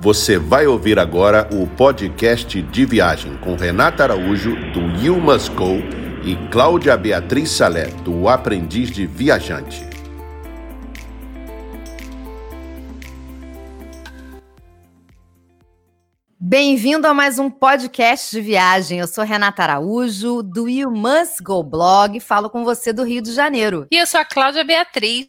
Você vai ouvir agora o podcast de viagem com Renata Araújo, do You Must Go, e Cláudia Beatriz Salé, do Aprendiz de Viajante. Bem-vindo a mais um podcast de viagem. Eu sou Renata Araújo, do You Must Go blog, falo com você do Rio de Janeiro. E eu sou a Cláudia Beatriz,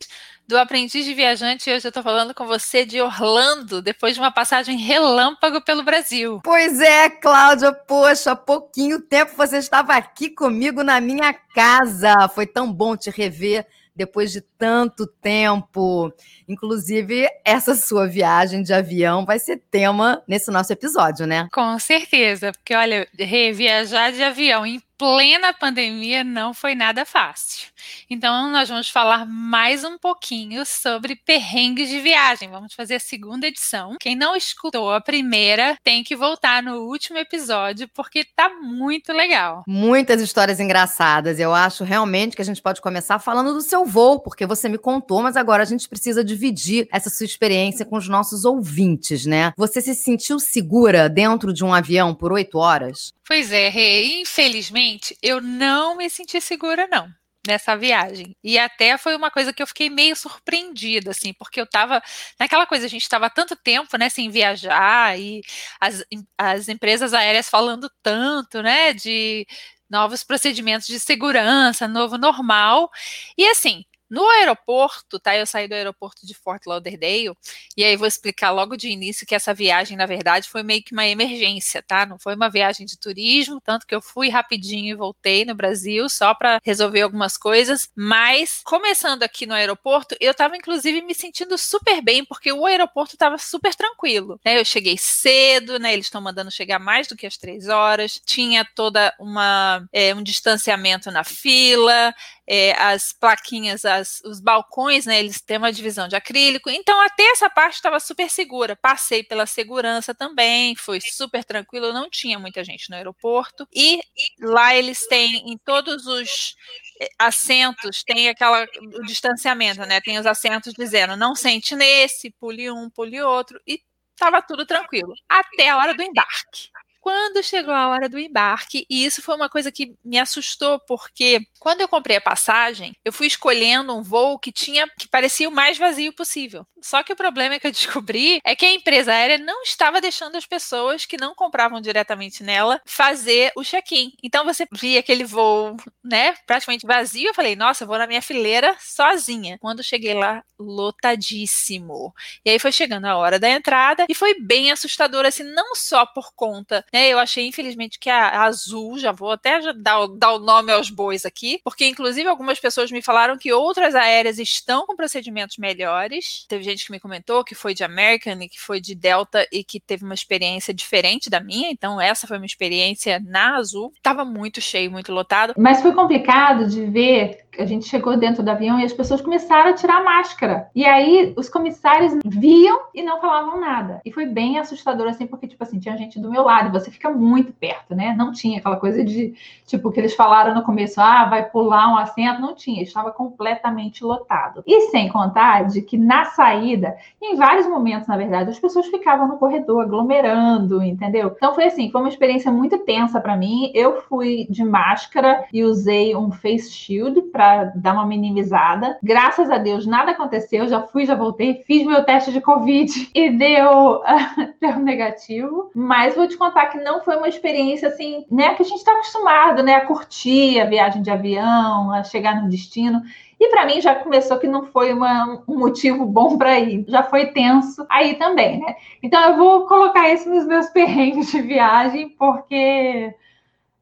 do Aprendiz de Viajante. E hoje eu estou falando com você de Orlando, depois de uma passagem relâmpago pelo Brasil. Pois é, Cláudia, poxa, há pouquinho tempo você estava aqui comigo na minha casa. Foi tão bom te rever depois de tanto tempo. Inclusive, essa sua viagem de avião vai ser tema nesse nosso episódio, né? Com certeza, porque olha, reviajar de avião em plena pandemia não foi nada fácil. Então, nós vamos falar mais um pouquinho sobre perrengues de viagem. Vamos fazer a segunda edição. Quem não escutou a primeira tem que voltar no último episódio, porque tá muito legal. Muitas histórias engraçadas. Eu acho realmente que a gente pode começar falando do seu voo, porque você me contou, mas agora a gente precisa dividir essa sua experiência com os nossos ouvintes, né? Você se sentiu segura dentro de um avião por oito horas? Pois é, Rê. Infelizmente, eu não me senti segura, não nessa viagem. E até foi uma coisa que eu fiquei meio surpreendida, assim, porque eu tava naquela coisa, a gente estava tanto tempo, né, sem viajar e as, as empresas aéreas falando tanto, né, de novos procedimentos de segurança, novo normal. E assim, no aeroporto, tá? Eu saí do aeroporto de Fort Lauderdale, e aí vou explicar logo de início que essa viagem, na verdade, foi meio que uma emergência, tá? Não foi uma viagem de turismo, tanto que eu fui rapidinho e voltei no Brasil só para resolver algumas coisas, mas começando aqui no aeroporto, eu tava inclusive me sentindo super bem, porque o aeroporto tava super tranquilo, né? Eu cheguei cedo, né? Eles estão mandando chegar mais do que as três horas, tinha toda uma é, um distanciamento na fila, é, as plaquinhas, as, os balcões, né, eles têm uma divisão de acrílico. Então, até essa parte estava super segura. Passei pela segurança também, foi super tranquilo, não tinha muita gente no aeroporto. E lá eles têm, em todos os é, assentos, tem aquela o distanciamento, né? Tem os assentos dizendo, não sente nesse, pule um, pule outro. E estava tudo tranquilo, até a hora do embarque quando chegou a hora do embarque, e isso foi uma coisa que me assustou, porque quando eu comprei a passagem, eu fui escolhendo um voo que tinha que parecia o mais vazio possível. Só que o problema que eu descobri é que a empresa aérea não estava deixando as pessoas que não compravam diretamente nela fazer o check-in. Então você via aquele voo, né, praticamente vazio, eu falei: "Nossa, eu vou na minha fileira sozinha". Quando cheguei lá, lotadíssimo. E aí foi chegando a hora da entrada e foi bem assustador assim, não só por conta né, eu achei, infelizmente, que a Azul, já vou até dar, dar o nome aos bois aqui, porque inclusive algumas pessoas me falaram que outras aéreas estão com procedimentos melhores. Teve gente que me comentou que foi de American e que foi de Delta e que teve uma experiência diferente da minha, então essa foi uma experiência na Azul. Tava muito cheio, muito lotado. Mas foi complicado de ver a gente chegou dentro do avião e as pessoas começaram a tirar máscara. E aí os comissários viam e não falavam nada. E foi bem assustador, assim, porque, tipo assim, tinha gente do meu lado, você fica muito perto, né? Não tinha aquela coisa de, tipo, que eles falaram no começo, ah, vai pular um assento. Não tinha, estava completamente lotado. E sem contar de que na saída, em vários momentos, na verdade, as pessoas ficavam no corredor aglomerando, entendeu? Então foi assim, foi uma experiência muito tensa para mim. Eu fui de máscara e usei um face shield para dar uma minimizada. Graças a Deus, nada aconteceu. Já fui, já voltei, fiz meu teste de Covid e deu, deu negativo. Mas vou te contar que não foi uma experiência assim, né, que a gente está acostumado, né, a curtir a viagem de avião, a chegar no destino. E para mim já começou que não foi uma, um motivo bom para ir, já foi tenso aí também, né? Então eu vou colocar isso nos meus perrengues de viagem, porque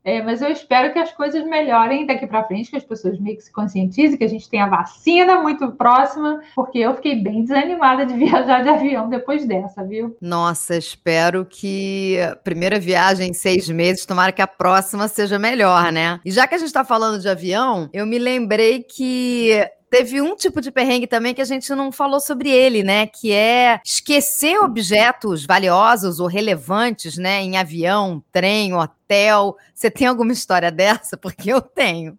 é, mas eu espero que as coisas melhorem daqui para frente, que as pessoas meio que se conscientizem, que a gente tenha vacina muito próxima, porque eu fiquei bem desanimada de viajar de avião depois dessa, viu? Nossa, espero que a primeira viagem em seis meses, tomara que a próxima seja melhor, né? E já que a gente está falando de avião, eu me lembrei que Teve um tipo de perrengue também que a gente não falou sobre ele, né? Que é esquecer objetos valiosos ou relevantes, né? Em avião, trem, hotel. Você tem alguma história dessa? Porque eu tenho.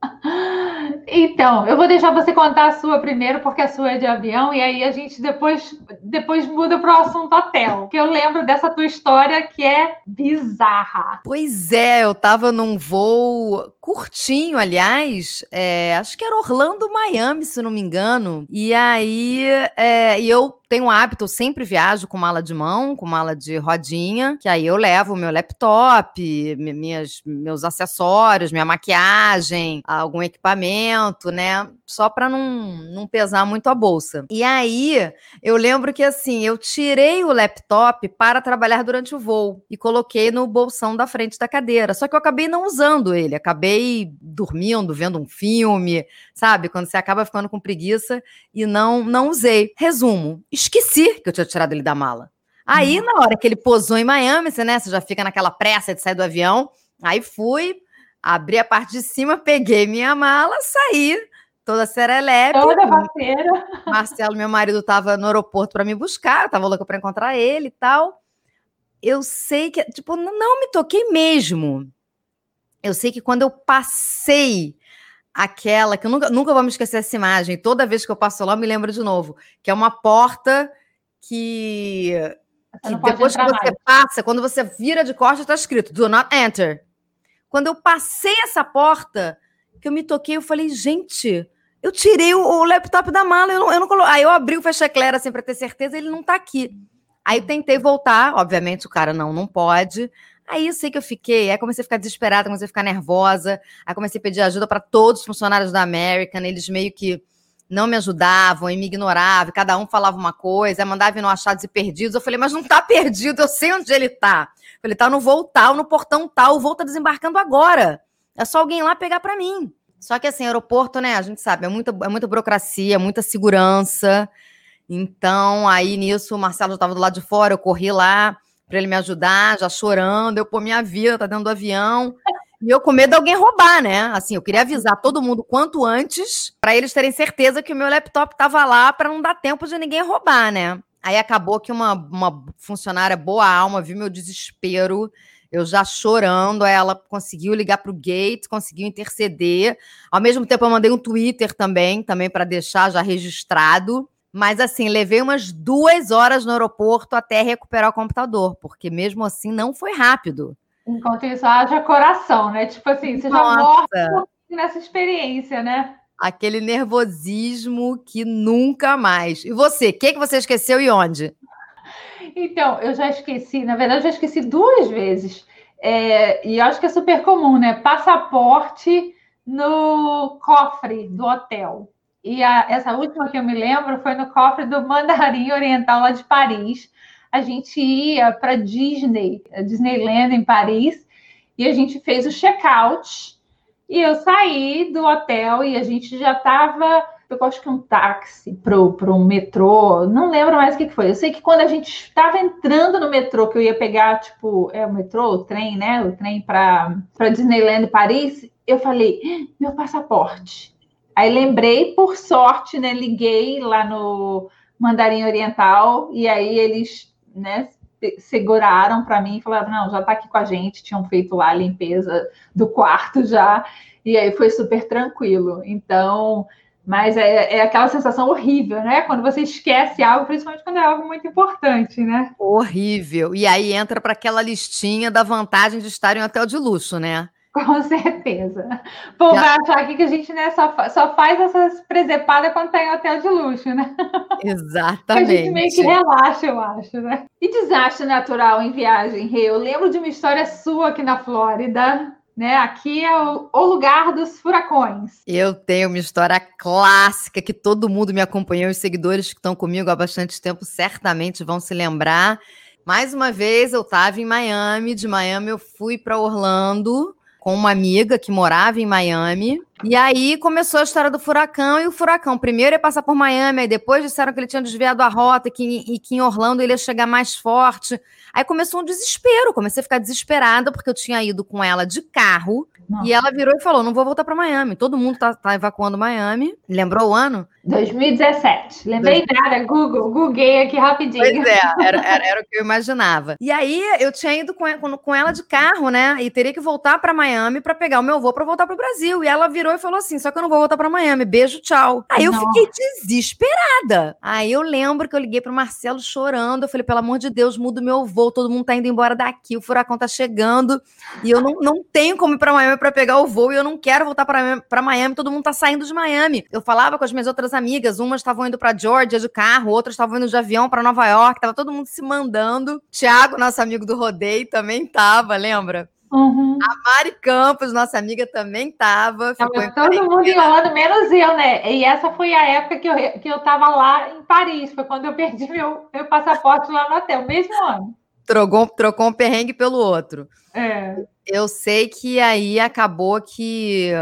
Então, eu vou deixar você contar a sua primeiro, porque a sua é de avião, e aí a gente depois, depois muda para o assunto hotel. Que eu lembro dessa tua história que é bizarra. Pois é, eu tava num voo curtinho, aliás, é, acho que era Orlando, Miami, se não me engano. E aí, é, eu tenho um hábito, eu sempre viajo com mala de mão, com mala de rodinha, que aí eu levo meu laptop, minhas, meus acessórios, minha maquiagem, algum equipamento, né? Só para não, não pesar muito a bolsa. E aí, eu lembro que assim, eu tirei o laptop para trabalhar durante o voo e coloquei no bolsão da frente da cadeira. Só que eu acabei não usando ele, acabei dormindo, vendo um filme, sabe? Quando você acaba ficando com preguiça e não não usei. Resumo, esqueci que eu tinha tirado ele da mala. Aí, na hora que ele posou em Miami, você, né, você já fica naquela pressa de sair do avião. Aí fui, abri a parte de cima, peguei minha mala, saí, toda serelepe. Toda parceira. Marcelo, meu marido, estava no aeroporto para me buscar, eu tava louca para encontrar ele e tal. Eu sei que, tipo, não me toquei mesmo. Eu sei que quando eu passei aquela, que eu nunca, nunca vou me esquecer essa imagem, toda vez que eu passo lá eu me lembro de novo, que é uma porta que, que depois que você mais. passa, quando você vira de costas, está escrito Do not enter. Quando eu passei essa porta, que eu me toquei, eu falei, gente, eu tirei o, o laptop da mala, eu não, eu não colo... Aí eu abri o fecheclera assim para ter certeza, ele não está aqui. Aí tentei voltar, obviamente o cara não, não pode. Aí eu sei que eu fiquei, aí comecei a ficar desesperada, comecei a ficar nervosa, aí comecei a pedir ajuda para todos os funcionários da American, eles meio que não me ajudavam e me ignoravam, cada um falava uma coisa, mandava ir no achados e perdidos. Eu falei, mas não tá perdido, eu sei onde ele tá. Eu falei, tá no voo tal, no portão tal, o voo tá desembarcando agora. É só alguém lá pegar para mim. Só que assim, aeroporto, né, a gente sabe, é muita, é muita burocracia, muita segurança. Então, aí nisso, o Marcelo já estava do lado de fora, eu corri lá, para ele me ajudar, já chorando. Eu, pô, minha vida tá dentro do avião. E eu com medo de alguém roubar, né? Assim, eu queria avisar todo mundo quanto antes, para eles terem certeza que o meu laptop tava lá, para não dar tempo de ninguém roubar, né? Aí acabou que uma, uma funcionária boa alma viu meu desespero, eu já chorando, ela conseguiu ligar para o gate, conseguiu interceder. Ao mesmo tempo, eu mandei um Twitter também, também para deixar já registrado. Mas assim, levei umas duas horas no aeroporto até recuperar o computador, porque mesmo assim não foi rápido. Enquanto isso, haja coração, né? Tipo assim, você Nossa. já morre nessa experiência, né? Aquele nervosismo que nunca mais. E você, o que, que você esqueceu e onde? Então, eu já esqueci, na verdade, eu já esqueci duas vezes. É, e acho que é super comum, né? Passaporte no cofre do hotel. E a, essa última que eu me lembro foi no cofre do Mandarim Oriental lá de Paris. A gente ia para Disney, Disneyland em Paris, e a gente fez o check-out. E eu saí do hotel e a gente já estava. Eu acho que um táxi para um metrô, não lembro mais o que, que foi. Eu sei que quando a gente estava entrando no metrô, que eu ia pegar, tipo, é o metrô, o trem, né? O trem para Disneyland Paris, eu falei: meu passaporte. Aí lembrei, por sorte, né? Liguei lá no Mandarim Oriental e aí eles, né? Seguraram para mim e falaram: não, já está aqui com a gente. Tinham feito lá a limpeza do quarto já, e aí foi super tranquilo. Então, mas é, é, aquela sensação horrível, né? Quando você esquece algo, principalmente quando é algo muito importante, né? Horrível. E aí entra para aquela listinha da vantagem de estar em um hotel de luxo, né? Com certeza. Pô, Já... vai achar aqui que a gente né, só, só faz essas presepadas quando tá em hotel de luxo, né? Exatamente. a gente meio que relaxa, eu acho, né? E desastre natural em viagem, Rê? Eu lembro de uma história sua aqui na Flórida. Né? Aqui é o, o lugar dos furacões. Eu tenho uma história clássica que todo mundo me acompanhou, os seguidores que estão comigo há bastante tempo certamente vão se lembrar. Mais uma vez, eu estava em Miami, de Miami eu fui para Orlando, com uma amiga que morava em Miami. E aí começou a história do furacão, e o furacão primeiro ia passar por Miami, aí depois disseram que ele tinha desviado a rota que, e que em Orlando ele ia chegar mais forte. Aí começou um desespero, comecei a ficar desesperada, porque eu tinha ido com ela de carro, Nossa. e ela virou e falou: não vou voltar para Miami. Todo mundo tá, tá, evacuando Miami. Lembrou o ano? 2017. Lembrei nada, Google, googlei aqui rapidinho. Pois é, era, era, era, o que eu imaginava. E aí eu tinha ido com, com ela de carro, né? E teria que voltar para Miami para pegar o meu voo para voltar para o Brasil. E ela virou e falou assim: só que eu não vou voltar para Miami. Beijo, tchau. Aí eu Nossa. fiquei desesperada. Aí eu lembro que eu liguei pro Marcelo chorando. Eu falei, pelo amor de Deus, muda o meu voo. Todo mundo tá indo embora daqui. O furacão tá chegando. E eu não, não tenho como ir para Miami para pegar o voo. E eu não quero voltar para Miami. Todo mundo tá saindo de Miami. Eu falava com as minhas outras amigas, umas estavam indo para Georgia de carro, outras estavam indo de avião para Nova York, tava todo mundo se mandando. Tiago, nosso amigo do rodeio, também tava, lembra? Uhum. A Mari Campos, nossa amiga, também tava. Tava todo mundo enrolando, menos eu, né? E essa foi a época que eu, que eu tava lá em Paris. Foi quando eu perdi meu, meu passaporte lá no hotel, mesmo ano. Trocou, trocou um perrengue pelo outro. É. Eu sei que aí acabou que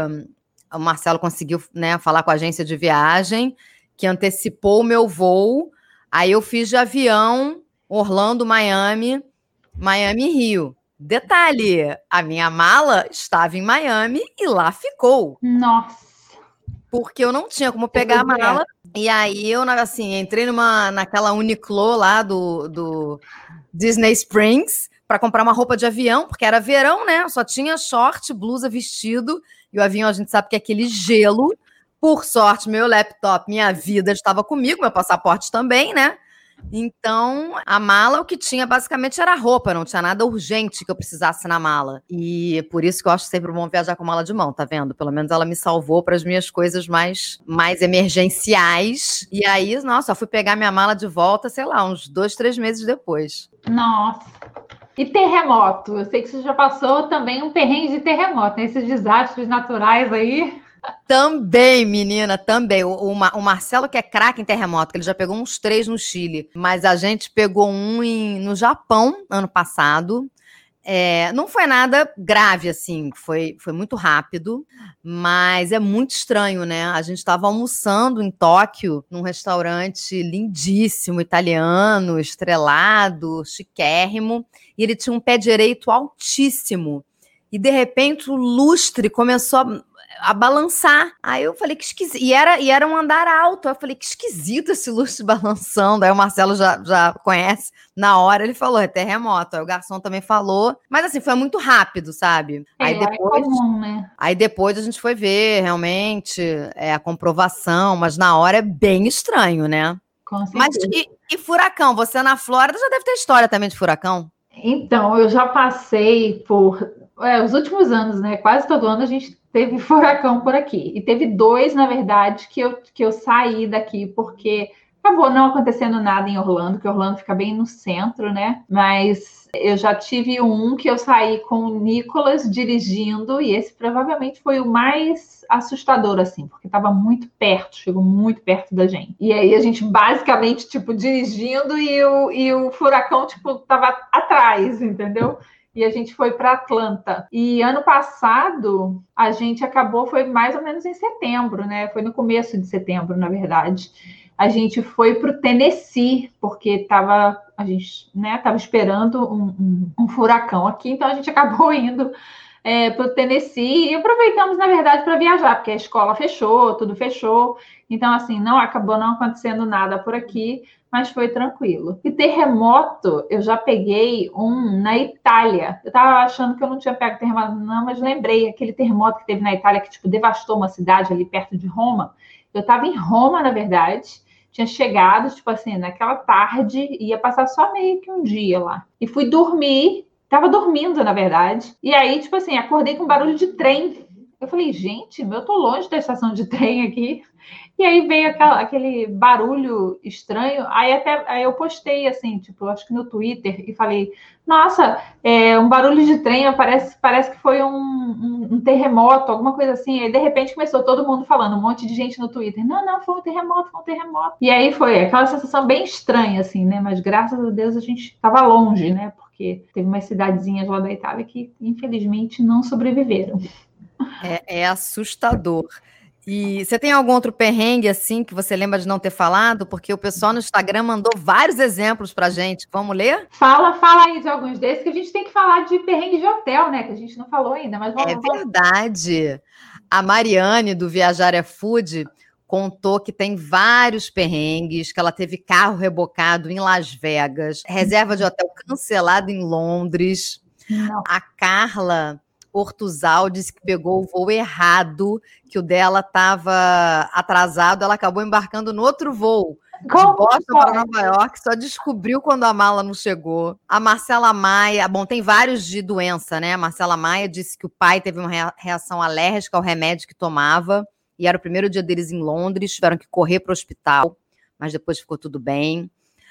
o Marcelo conseguiu né, falar com a agência de viagem, que antecipou o meu voo. Aí eu fiz de avião Orlando, Miami, Miami, Rio. Detalhe: a minha mala estava em Miami e lá ficou. Nossa. Porque eu não tinha como pegar a mala. E aí eu, assim, entrei numa, naquela Uniqlo lá do, do Disney Springs para comprar uma roupa de avião, porque era verão, né? Só tinha short, blusa, vestido. E o avião a gente sabe que é aquele gelo. Por sorte, meu laptop, minha vida estava comigo, meu passaporte também, né? Então, a mala, o que tinha basicamente era roupa, não tinha nada urgente que eu precisasse na mala. E por isso que eu acho sempre bom viajar com mala de mão, tá vendo? Pelo menos ela me salvou para as minhas coisas mais, mais emergenciais. E aí, nossa, fui pegar minha mala de volta, sei lá, uns dois, três meses depois. Nossa. E terremoto? Eu sei que você já passou também um perrengue de terremoto, né? Esses desastres naturais aí. Também, menina, também. O, o, o Marcelo, que é craque em terremoto, que ele já pegou uns três no Chile, mas a gente pegou um em, no Japão ano passado. É, não foi nada grave, assim, foi, foi muito rápido, mas é muito estranho, né? A gente estava almoçando em Tóquio, num restaurante lindíssimo, italiano, estrelado, chiquérrimo, e ele tinha um pé direito altíssimo. E de repente o lustre começou a a balançar. Aí eu falei que esquisito. E era, e era um andar alto. Eu falei que esquisito esse lustre balançando. Aí o Marcelo já, já conhece. Na hora ele falou, é terremoto. Aí o garçom também falou. Mas assim, foi muito rápido, sabe? É, aí depois. É comum, né? Aí depois a gente foi ver realmente é, a comprovação, mas na hora é bem estranho, né? Com Mas e, e furacão? Você na Flórida já deve ter história também de furacão? Então, eu já passei por é, os últimos anos, né? Quase todo ano a gente teve furacão por aqui. E teve dois, na verdade, que eu, que eu saí daqui porque acabou não acontecendo nada em Orlando, que Orlando fica bem no centro, né? Mas eu já tive um que eu saí com o Nicolas dirigindo, e esse provavelmente foi o mais assustador, assim, porque estava muito perto, chegou muito perto da gente. E aí a gente basicamente, tipo, dirigindo e o, e o furacão, tipo, tava atrás, entendeu? E a gente foi para Atlanta. E ano passado a gente acabou, foi mais ou menos em setembro, né? Foi no começo de setembro, na verdade. A gente foi para o Tennessee, porque estava a gente né, tava esperando um, um, um, furacão aqui, então a gente acabou indo é, para o Tennessee e aproveitamos, na verdade, para viajar, porque a escola fechou, tudo fechou. Então, assim, não acabou não acontecendo nada por aqui mas foi tranquilo. E terremoto, eu já peguei um na Itália. Eu tava achando que eu não tinha pego terremoto, não, mas lembrei aquele terremoto que teve na Itália que, tipo, devastou uma cidade ali perto de Roma. Eu tava em Roma, na verdade, tinha chegado, tipo assim, naquela tarde, ia passar só meio que um dia lá. E fui dormir, tava dormindo, na verdade. E aí, tipo assim, acordei com barulho de trem. Eu falei, gente, eu tô longe da estação de trem aqui. E aí veio aquela, aquele barulho estranho. Aí até aí eu postei assim, tipo, acho que no Twitter, e falei: Nossa, é, um barulho de trem parece, parece que foi um, um, um, terremoto, alguma coisa assim. E de repente começou todo mundo falando, um monte de gente no Twitter: Não, não, foi um terremoto, foi um terremoto. E aí foi aquela sensação bem estranha, assim, né? Mas graças a Deus a gente estava longe, né? Porque teve umas cidadezinhas lá da Itália que infelizmente não sobreviveram. É, é assustador. E você tem algum outro perrengue assim que você lembra de não ter falado? Porque o pessoal no Instagram mandou vários exemplos pra gente. Vamos ler? Fala, fala aí de alguns desses que a gente tem que falar de perrengue de hotel, né? Que a gente não falou ainda, mas vamos É verdade. A Mariane do Viajar é Food contou que tem vários perrengues, que ela teve carro rebocado em Las Vegas, reserva de hotel cancelado em Londres. Não. A Carla Portuzal disse que pegou o voo errado, que o dela estava atrasado, ela acabou embarcando no outro voo. De Boston para Nova York, só descobriu quando a mala não chegou. A Marcela Maia, bom, tem vários de doença, né? A Marcela Maia disse que o pai teve uma reação alérgica ao remédio que tomava, e era o primeiro dia deles em Londres, tiveram que correr para o hospital, mas depois ficou tudo bem.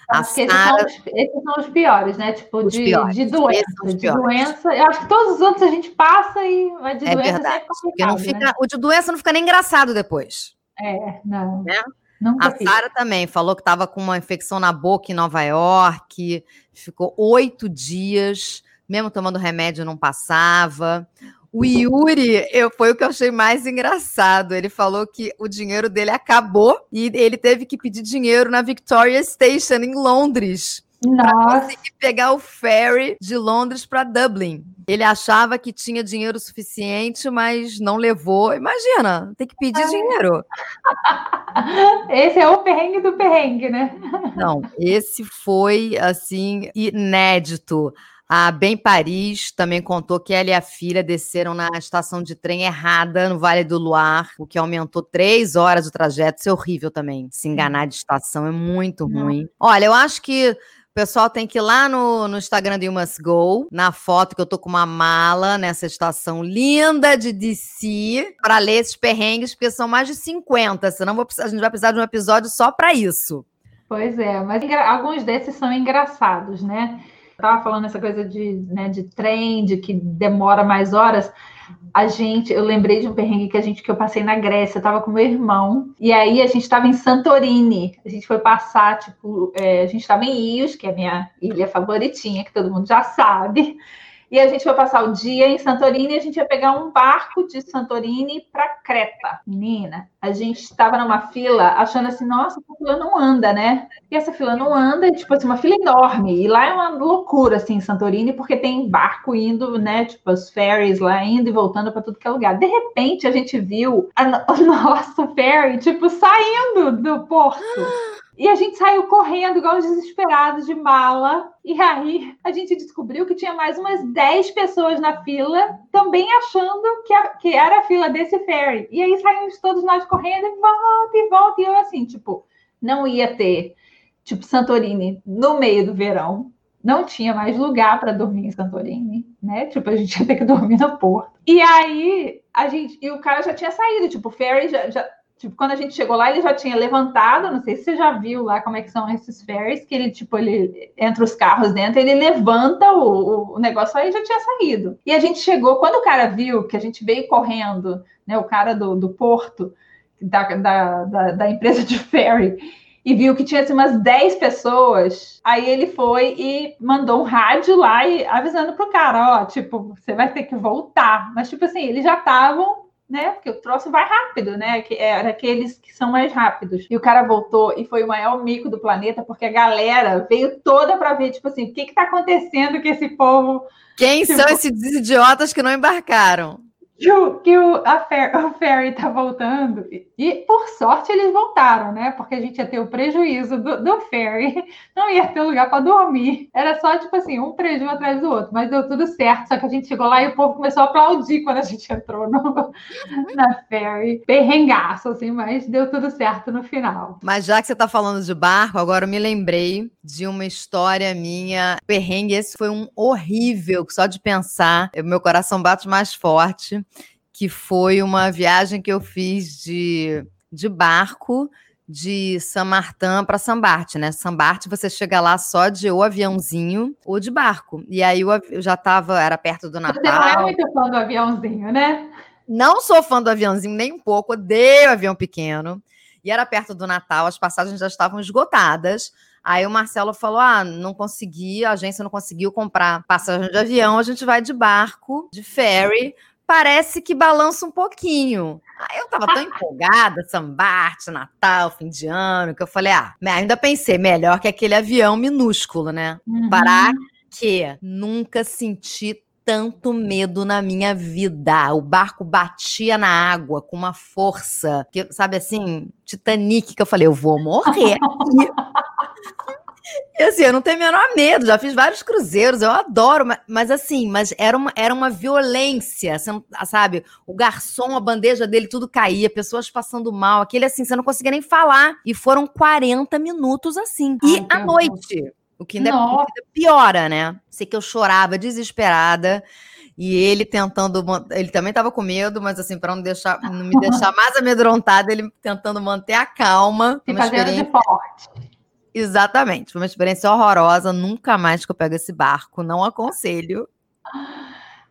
A Sarah... esses, são os, esses, são os, piores, né? Tipo, de, de, doença. De doença. Eu acho que todos os outros a gente passa e mas de é doença verdade. é não fica, né? O de doença não fica nem engraçado depois. É, não. Né? Nunca a Sara também falou que estava com uma infecção na boca em Nova York, ficou oito dias, mesmo tomando remédio não passava. O Yuri, eu, foi o que eu achei mais engraçado. Ele falou que o dinheiro dele acabou e ele teve que pedir dinheiro na Victoria Station, em Londres. Para conseguir pegar o ferry de Londres para Dublin. Ele achava que tinha dinheiro suficiente, mas não levou. Imagina, tem que pedir dinheiro. Esse é o perrengue do perrengue, né? Não, esse foi assim inédito. A Bem Paris também contou que ela e a filha desceram na estação de trem errada no Vale do Luar, o que aumentou três horas o trajeto. Isso é horrível também. Se enganar de estação é muito ruim. Olha, eu acho que o pessoal tem que ir lá no, no Instagram do You Must Go, na foto que eu tô com uma mala nessa estação linda de DC, para ler esses perrengues, porque são mais de 50, senão vou, a gente vai precisar de um episódio só para isso. Pois é, mas alguns desses são engraçados, né? Estava falando essa coisa de, né, de trem, de que demora mais horas. A gente, eu lembrei de um perrengue que a gente que eu passei na Grécia, eu tava com meu irmão, e aí a gente estava em Santorini. A gente foi passar, tipo, é, a gente estava em Ios, que é a minha ilha favoritinha, que todo mundo já sabe. E a gente foi passar o dia em Santorini e a gente ia pegar um barco de Santorini para Creta. Menina, a gente estava numa fila achando assim, nossa, essa fila não anda, né? E essa fila não anda, tipo assim, uma fila enorme. E lá é uma loucura, assim, em Santorini, porque tem barco indo, né? Tipo, os ferries lá indo e voltando para tudo que é lugar. De repente, a gente viu a, o nosso ferry, tipo, saindo do porto. E a gente saiu correndo, igual desesperados, de mala. E aí a gente descobriu que tinha mais umas 10 pessoas na fila, também achando que, a, que era a fila desse ferry. E aí saímos todos nós correndo e volta e volta. E eu assim, tipo, não ia ter, tipo, Santorini no meio do verão. Não tinha mais lugar para dormir em Santorini, né? Tipo, a gente ia ter que dormir no porto. E aí, a gente. E o cara já tinha saído, tipo, o ferry já, já Tipo, quando a gente chegou lá, ele já tinha levantado, não sei se você já viu lá como é que são esses ferries, que ele, tipo, ele entra os carros dentro, ele levanta o, o negócio aí já tinha saído. E a gente chegou, quando o cara viu que a gente veio correndo, né, o cara do, do porto, da, da, da, da empresa de ferry, e viu que tinha assim, umas 10 pessoas. Aí ele foi e mandou um rádio lá e avisando pro cara, ó, tipo, você vai ter que voltar. Mas, tipo assim, eles já estavam né? Porque o troço vai rápido, né? Que era aqueles que são mais rápidos. E o cara voltou e foi o maior mico do planeta, porque a galera veio toda para ver, tipo assim, o que que tá acontecendo com esse povo? Quem tipo... são esses idiotas que não embarcaram? Que o, que o, a fer, o ferry tá voltando. E, por sorte, eles voltaram, né? Porque a gente ia ter o prejuízo do, do ferry, não ia ter lugar para dormir. Era só, tipo assim, um prejuízo atrás do outro. Mas deu tudo certo. Só que a gente chegou lá e o povo começou a aplaudir quando a gente entrou no, na ferry. Perrengaço, assim, mas deu tudo certo no final. Mas já que você tá falando de barco, agora eu me lembrei de uma história minha. Perrengue, esse foi um horrível, só de pensar, meu coração bate mais forte que foi uma viagem que eu fiz de, de barco de San Martin para Sambarte, né? Sambarte você chega lá só de ou aviãozinho ou de barco. E aí eu, eu já estava, era perto do Natal. Você não é muito fã do aviãozinho, né? Não sou fã do aviãozinho nem um pouco, odeio avião pequeno. E era perto do Natal, as passagens já estavam esgotadas. Aí o Marcelo falou: ah, não consegui, a agência não conseguiu comprar passagem de avião, a gente vai de barco, de ferry, parece que balança um pouquinho. Aí eu tava tão empolgada, sambarte, Natal, fim de ano, que eu falei, ah, ainda pensei, melhor que aquele avião minúsculo, né? Uhum. Para que nunca senti tanto medo na minha vida. O barco batia na água com uma força, que sabe assim, Titanic, que eu falei, eu vou morrer aqui. E assim, eu não tenho o menor medo, já fiz vários cruzeiros, eu adoro, mas, mas assim, mas era uma, era uma violência, não, sabe? O garçom, a bandeja dele, tudo caía, pessoas passando mal, aquele assim, você não conseguia nem falar. E foram 40 minutos assim. E Ai, à noite, o que ainda, ainda piora, né? Sei que eu chorava desesperada. E ele tentando, ele também estava com medo, mas assim, para não deixar, não me deixar mais amedrontada, ele tentando manter a calma. Se fazendo de forte. Exatamente. Foi uma experiência horrorosa. Nunca mais que eu pego esse barco. Não aconselho.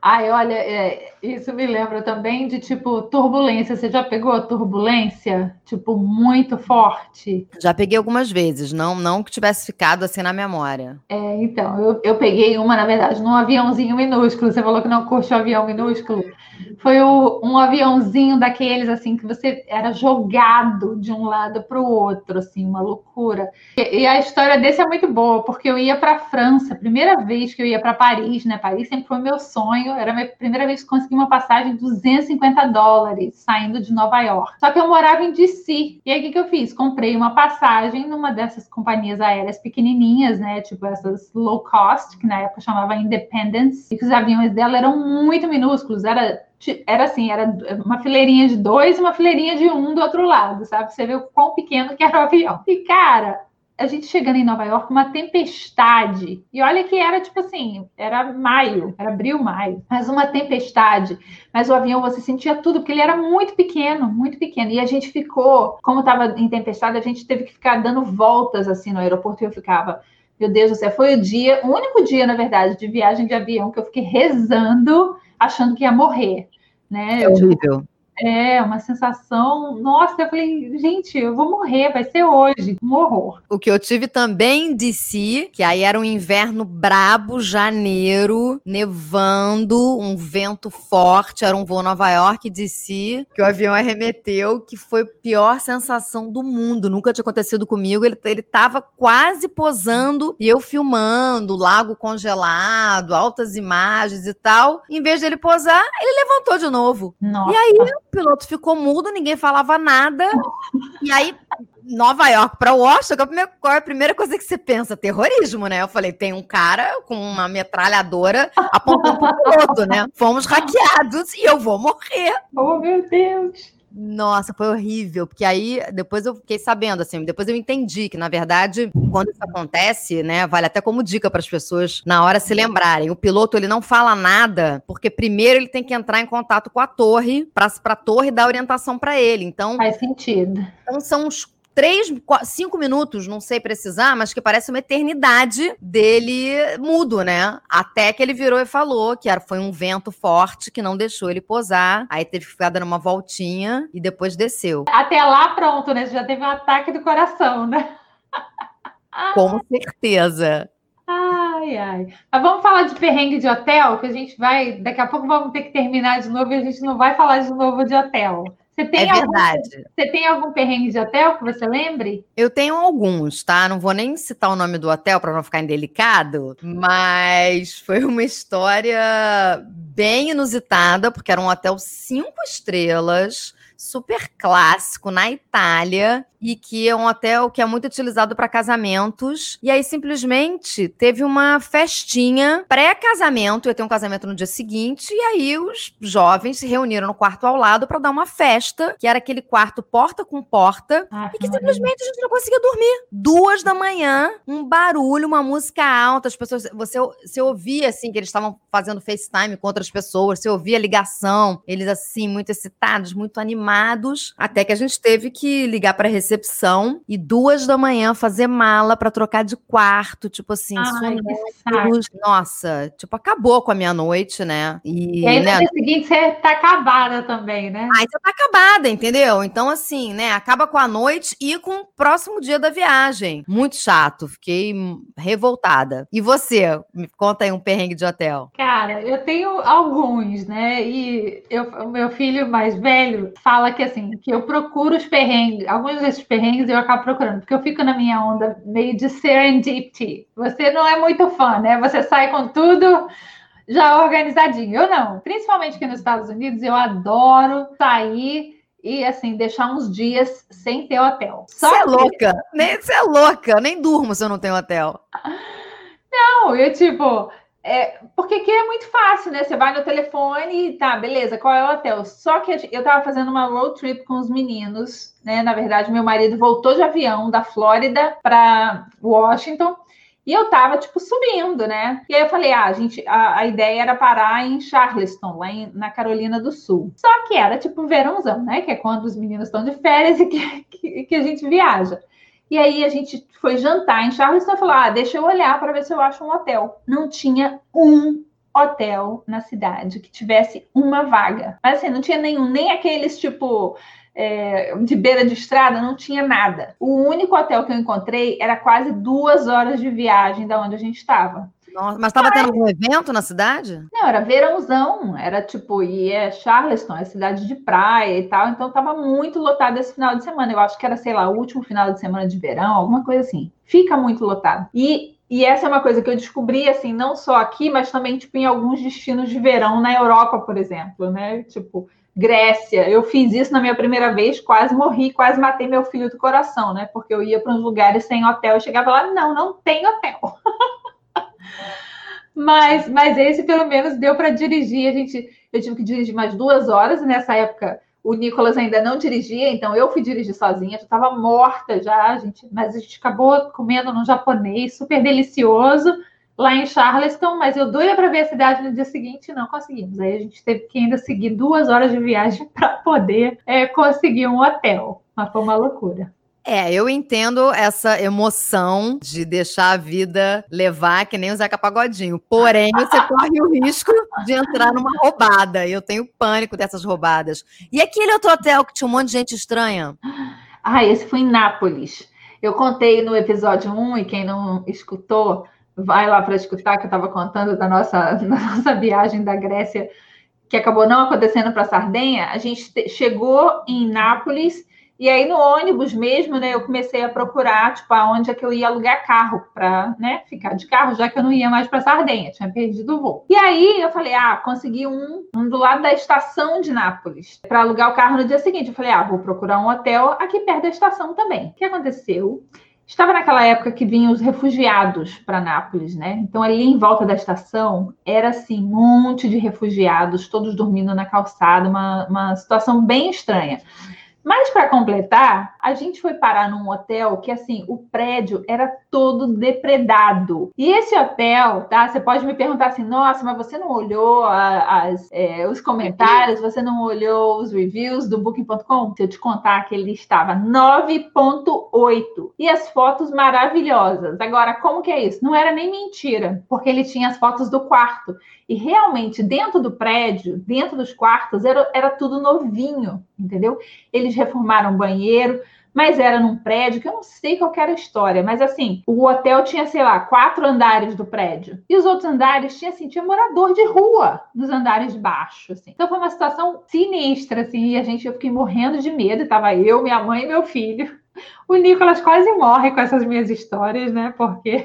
Ai, olha, é, isso me lembra também de tipo turbulência. Você já pegou a turbulência? Tipo, muito forte? Já peguei algumas vezes, não, não que tivesse ficado assim na memória. É, então, eu, eu peguei uma, na verdade, num aviãozinho minúsculo. Você falou que não curte o avião minúsculo. Foi o, um aviãozinho daqueles assim que você era jogado de um lado para o outro, assim, uma loucura. E, e, a história desse é muito boa, porque eu ia para a França, primeira vez que eu ia para Paris, né? Paris sempre foi meu sonho era a minha primeira vez que consegui uma passagem de 250 dólares saindo de Nova York. Só que eu morava em DC. E aí o que, que eu fiz? Comprei uma passagem numa dessas companhias aéreas pequenininhas, né? Tipo essas low cost, que na época chamava Independence, e que os aviões dela eram muito minúsculos. Era era assim, era uma fileirinha de dois, uma fileirinha de um do outro lado, sabe? Você vê o quão pequeno que era o avião. E, cara, a gente chegando em Nova York, uma tempestade. E olha que era tipo assim, era maio, era abril, maio, mas uma tempestade. Mas o avião você sentia tudo, porque ele era muito pequeno, muito pequeno. E a gente ficou, como estava em tempestade, a gente teve que ficar dando voltas assim no aeroporto e eu ficava. Meu Deus do céu, foi o dia, o único dia, na verdade, de viagem de avião que eu fiquei rezando, achando que ia morrer. Né? É horrível. É, uma sensação. Nossa, eu falei, gente, eu vou morrer, vai ser hoje. Um horror. O que eu tive também de si, que aí era um inverno brabo, janeiro, nevando, um vento forte, era um voo Nova York de si, que o avião arremeteu, que foi a pior sensação do mundo. Nunca tinha acontecido comigo. Ele, ele tava quase posando e eu filmando, lago congelado, altas imagens e tal. Em vez dele posar, ele levantou de novo. Nossa. E aí piloto ficou mudo, ninguém falava nada. E aí, Nova York para Washington, qual é a primeira coisa que você pensa? Terrorismo, né? Eu falei, tem um cara com uma metralhadora apontando para o piloto, né? Fomos hackeados e eu vou morrer. Oh, meu Deus! Nossa, foi horrível, porque aí depois eu fiquei sabendo, assim, depois eu entendi que, na verdade, quando isso acontece, né, vale até como dica para as pessoas na hora se lembrarem. O piloto, ele não fala nada, porque primeiro ele tem que entrar em contato com a torre, para a torre dar orientação para ele. Então. Faz sentido. Então são uns três, cinco minutos, não sei precisar, mas que parece uma eternidade dele mudo, né? Até que ele virou e falou que era, foi um vento forte que não deixou ele posar. Aí teve que ficar dando uma voltinha e depois desceu. Até lá, pronto, né? Já teve um ataque do coração, né? Com certeza. Ai, ai. Mas vamos falar de perrengue de hotel, que a gente vai. Daqui a pouco vamos ter que terminar de novo e a gente não vai falar de novo de hotel. Você tem é algum, verdade. Você tem algum perrengue de hotel que você lembre? Eu tenho alguns, tá? Não vou nem citar o nome do hotel para não ficar indelicado, mas foi uma história bem inusitada, porque era um hotel cinco estrelas, super clássico na Itália e que é um hotel que é muito utilizado para casamentos. E aí simplesmente teve uma festinha pré-casamento, ia ter um casamento no dia seguinte, e aí os jovens se reuniram no quarto ao lado para dar uma festa, que era aquele quarto porta com porta, ah, e que simplesmente a gente não conseguia dormir. Duas da manhã, um barulho, uma música alta, as pessoas, você, você ouvia assim que eles estavam fazendo FaceTime com outras pessoas, você ouvia ligação, eles assim muito excitados, muito animados, até que a gente teve que ligar para receber recepção e duas da manhã fazer mala para trocar de quarto, tipo assim, Ai, nossa, tipo, acabou com a minha noite, né? E, e aí né? no dia seguinte você tá acabada também, né? Aí você tá acabada, entendeu? Então, assim, né, acaba com a noite e com o próximo dia da viagem. Muito chato, fiquei revoltada. E você? Me conta aí um perrengue de hotel. Cara, eu tenho alguns, né? E eu, o meu filho mais velho fala que assim, que eu procuro os perrengues, alguns desses perrengues eu acabo procurando, porque eu fico na minha onda meio de serendipity. Você não é muito fã, né? Você sai com tudo já organizadinho. Eu não. Principalmente aqui nos Estados Unidos, eu adoro sair e assim deixar uns dias sem ter hotel. Você é louca, nem você é louca, nem durmo se eu não tenho hotel. Não, eu tipo, é, porque aqui é muito fácil, né? Você vai no telefone e tá, beleza, qual é o hotel? Só que eu tava fazendo uma road trip com os meninos, né? Na verdade, meu marido voltou de avião da Flórida para Washington e eu tava, tipo, subindo, né? E aí eu falei, ah, gente, a, a ideia era parar em Charleston, lá em, na Carolina do Sul. Só que era tipo verãozão, né? Que é quando os meninos estão de férias e que, que, que a gente viaja. E aí a gente foi jantar em Charleston e falou: ah, deixa eu olhar para ver se eu acho um hotel. Não tinha um hotel na cidade que tivesse uma vaga. Mas assim, não tinha nenhum, nem aqueles tipo é, de beira de estrada, não tinha nada. O único hotel que eu encontrei era quase duas horas de viagem da onde a gente estava. Nossa, mas estava tendo algum evento na cidade? Não, era verãozão, era tipo, e é Charleston, é cidade de praia e tal, então estava muito lotado esse final de semana. Eu acho que era, sei lá, o último final de semana de verão, alguma coisa assim. Fica muito lotado. E, e essa é uma coisa que eu descobri, assim, não só aqui, mas também, tipo, em alguns destinos de verão na Europa, por exemplo, né? Tipo, Grécia. Eu fiz isso na minha primeira vez, quase morri, quase matei meu filho do coração, né? Porque eu ia para uns lugares sem hotel, eu chegava lá, não, não tem hotel. mas, mas esse pelo menos deu para dirigir. A gente, eu tive que dirigir mais duas horas. E nessa época, o Nicolas ainda não dirigia, então eu fui dirigir sozinha. Já estava morta já, gente. Mas a gente acabou comendo num japonês super delicioso lá em Charleston. Mas eu doida para ver a cidade no dia seguinte, não conseguimos. Aí a gente teve que ainda seguir duas horas de viagem para poder é, conseguir um hotel. Mas foi uma loucura. É, eu entendo essa emoção de deixar a vida levar que nem o Zeca Pagodinho. Porém, você corre o risco de entrar numa roubada. Eu tenho pânico dessas roubadas. E aquele outro hotel que tinha um monte de gente estranha? Ah, esse foi em Nápoles. Eu contei no episódio 1, e quem não escutou, vai lá para escutar, que eu estava contando da nossa, da nossa viagem da Grécia, que acabou não acontecendo para Sardenha. A gente chegou em Nápoles e aí no ônibus mesmo, né, eu comecei a procurar, tipo, aonde é que eu ia alugar carro para, né, ficar de carro, já que eu não ia mais para Sardenha, tinha perdido o voo. E aí eu falei, ah, consegui um, um do lado da estação de Nápoles para alugar o carro no dia seguinte. Eu falei, ah, vou procurar um hotel aqui perto da estação também. O que aconteceu? Estava naquela época que vinham os refugiados para Nápoles, né? Então ali em volta da estação era assim um monte de refugiados, todos dormindo na calçada, uma, uma situação bem estranha. Mas para completar, a gente foi parar num hotel que assim, o prédio era todo depredado. E esse hotel, tá? Você pode me perguntar assim: "Nossa, mas você não olhou a, as, é, os comentários, você não olhou os reviews do booking.com?" Se eu te contar que ele estava 9.8 e as fotos maravilhosas. Agora, como que é isso? Não era nem mentira, porque ele tinha as fotos do quarto. E realmente, dentro do prédio, dentro dos quartos, era, era tudo novinho, entendeu? Eles reformaram banheiro, mas era num prédio que eu não sei qual era a história, mas assim, o hotel tinha, sei lá, quatro andares do prédio. E os outros andares tinha assim, tinha morador de rua nos andares de baixo, assim. Então foi uma situação sinistra, assim, e a gente eu fiquei morrendo de medo, tava eu, minha mãe e meu filho. O Nicolas quase morre com essas minhas histórias, né? Porque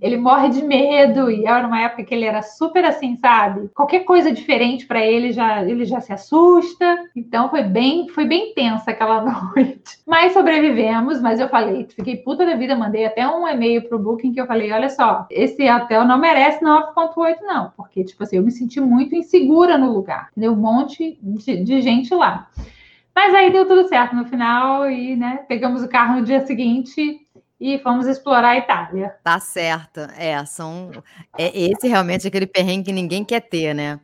ele morre de medo e era uma época que ele era super assim, sabe? Qualquer coisa diferente para ele já ele já se assusta. Então foi bem foi bem tensa aquela noite. Mas sobrevivemos, mas eu falei, fiquei puta da vida, mandei até um e-mail pro Booking que eu falei, olha só, esse hotel não merece 9.8 não, porque tipo assim, eu me senti muito insegura no lugar. Deu um monte de, de gente lá. Mas aí deu tudo certo no final e, né, pegamos o carro no dia seguinte e fomos explorar a Itália. Tá certo. É, são é esse realmente é aquele perrengue que ninguém quer ter, né?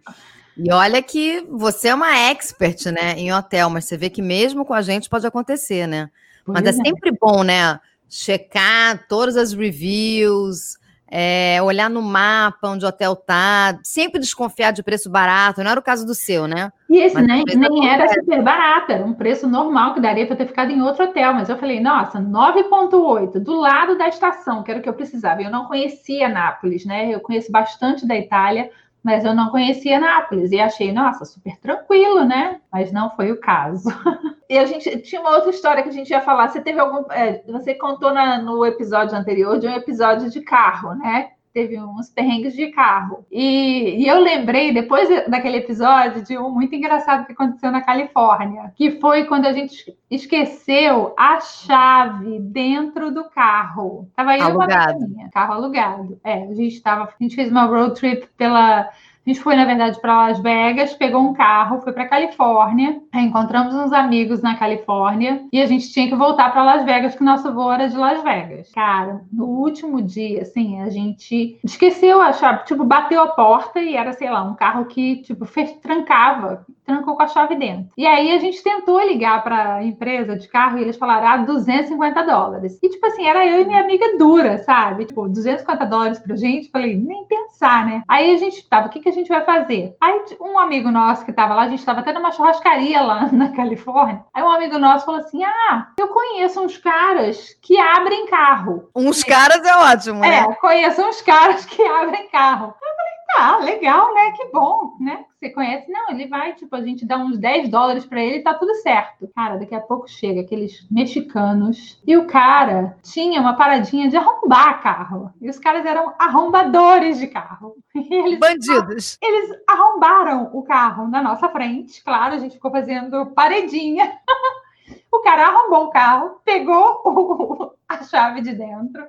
E olha que você é uma expert, né, em hotel, mas você vê que mesmo com a gente pode acontecer, né? Pois mas é, é sempre bom, né, checar todas as reviews, é, olhar no mapa onde o hotel tá, sempre desconfiar de preço barato, não era o caso do seu, né? E esse nem, nem era super barato, era um preço normal que daria para ter ficado em outro hotel, mas eu falei, nossa, 9,8, do lado da estação, que era o que eu precisava. Eu não conhecia Nápoles, né? Eu conheço bastante da Itália, mas eu não conhecia Nápoles e achei, nossa, super tranquilo, né? Mas não foi o caso. e a gente tinha uma outra história que a gente ia falar. Você teve algum. É, você contou na, no episódio anterior de um episódio de carro, né? Teve uns perrengues de carro. E, e eu lembrei, depois daquele episódio, de um muito engraçado que aconteceu na Califórnia, que foi quando a gente esqueceu a chave dentro do carro. Tava eu alugado. Minha, carro alugado. É, a gente tava, a gente fez uma road trip pela a gente foi, na verdade, para Las Vegas, pegou um carro, foi para Califórnia, encontramos uns amigos na Califórnia e a gente tinha que voltar para Las Vegas, que o nosso voo era de Las Vegas. Cara, no último dia, assim, a gente esqueceu a chave, tipo, bateu a porta e era, sei lá, um carro que, tipo, fez, trancava, trancou com a chave dentro. E aí a gente tentou ligar para a empresa de carro e eles falaram, ah, 250 dólares. E, tipo assim, era eu e minha amiga dura, sabe? Tipo, 250 dólares pra gente. Falei, nem pensar, né? Aí a gente tava, o que, que a gente vai fazer? Aí um amigo nosso que tava lá, a gente tava até numa churrascaria lá na Califórnia. Aí um amigo nosso falou assim: Ah, eu conheço uns caras que abrem carro. Uns caras é ótimo, né? É, conheço uns caras que abrem carro. Eu ah, legal, né? Que bom, né? Você conhece? Não, ele vai, tipo, a gente dá uns 10 dólares para ele e tá tudo certo. Cara, daqui a pouco chega aqueles mexicanos e o cara tinha uma paradinha de arrombar carro. E os caras eram arrombadores de carro. Eles, Bandidos. Eles arrombaram o carro na nossa frente. Claro, a gente ficou fazendo paredinha. o cara arrombou o carro, pegou o, a chave de dentro.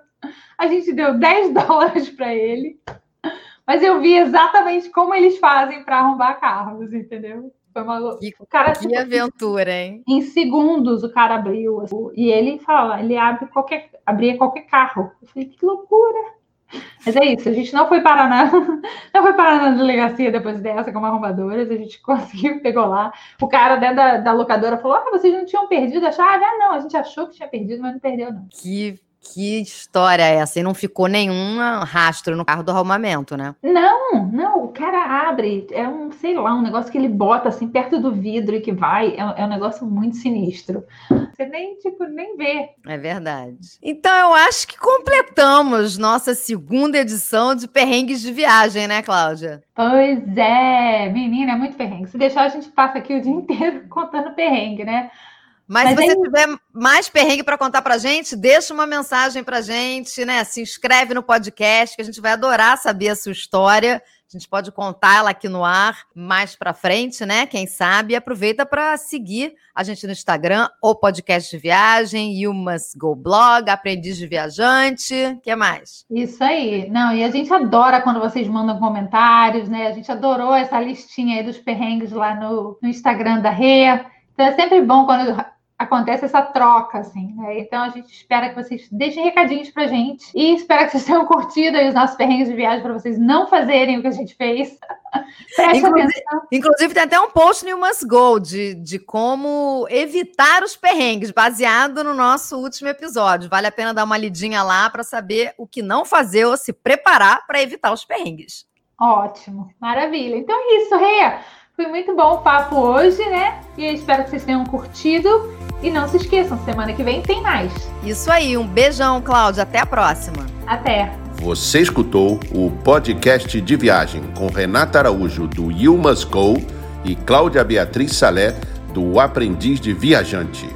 A gente deu 10 dólares para ele mas eu vi exatamente como eles fazem para arrombar carros, entendeu? Foi uma o cara, que tipo, aventura, hein? Em segundos o cara abriu assim, e ele fala, ele abre qualquer, abria qualquer carro. Eu falei, que loucura! Mas é isso, a gente não foi parar na, não foi parar na delegacia depois dessa como arrombadoras, a gente conseguiu, pegou lá. O cara dentro da, da locadora falou: Ah, vocês não tinham perdido a chave? Ah, não, a gente achou que tinha perdido, mas não perdeu, não. Que que história é essa? E não ficou nenhum rastro no carro do arrumamento, né? Não, não. O cara abre, é um, sei lá, um negócio que ele bota assim perto do vidro e que vai. É, é um negócio muito sinistro. Você nem, tipo, nem vê. É verdade. Então eu acho que completamos nossa segunda edição de perrengues de viagem, né, Cláudia? Pois é, menina, é muito perrengue. Se deixar, a gente passa aqui o dia inteiro contando perrengue, né? Mas, Mas se você aí... tiver mais perrengue para contar para gente, deixa uma mensagem para gente, né? Se inscreve no podcast, que a gente vai adorar saber a sua história. A gente pode contar ela aqui no ar mais para frente, né? Quem sabe? E aproveita para seguir a gente no Instagram, o podcast de viagem, You Must Go Blog, Aprendiz de Viajante. O que mais? Isso aí. Não, e a gente adora quando vocês mandam comentários, né? A gente adorou essa listinha aí dos perrengues lá no, no Instagram da Rê. Então é sempre bom quando acontece essa troca, assim, né? Então a gente espera que vocês deixem recadinhos pra gente e espera que vocês tenham curtido aí os nossos perrengues de viagem para vocês não fazerem o que a gente fez. Preste inclusive, atenção. Inclusive, tem até um post no Must Go de, de como evitar os perrengues, baseado no nosso último episódio. Vale a pena dar uma lidinha lá para saber o que não fazer ou se preparar para evitar os perrengues. Ótimo, maravilha. Então é isso, Reia. Foi muito bom o papo hoje, né? E eu espero que vocês tenham curtido. E não se esqueçam, semana que vem tem mais. Isso aí, um beijão, Cláudia. Até a próxima. Até. Você escutou o podcast de viagem com Renata Araújo, do You Must Go, e Cláudia Beatriz Salé, do Aprendiz de Viajante.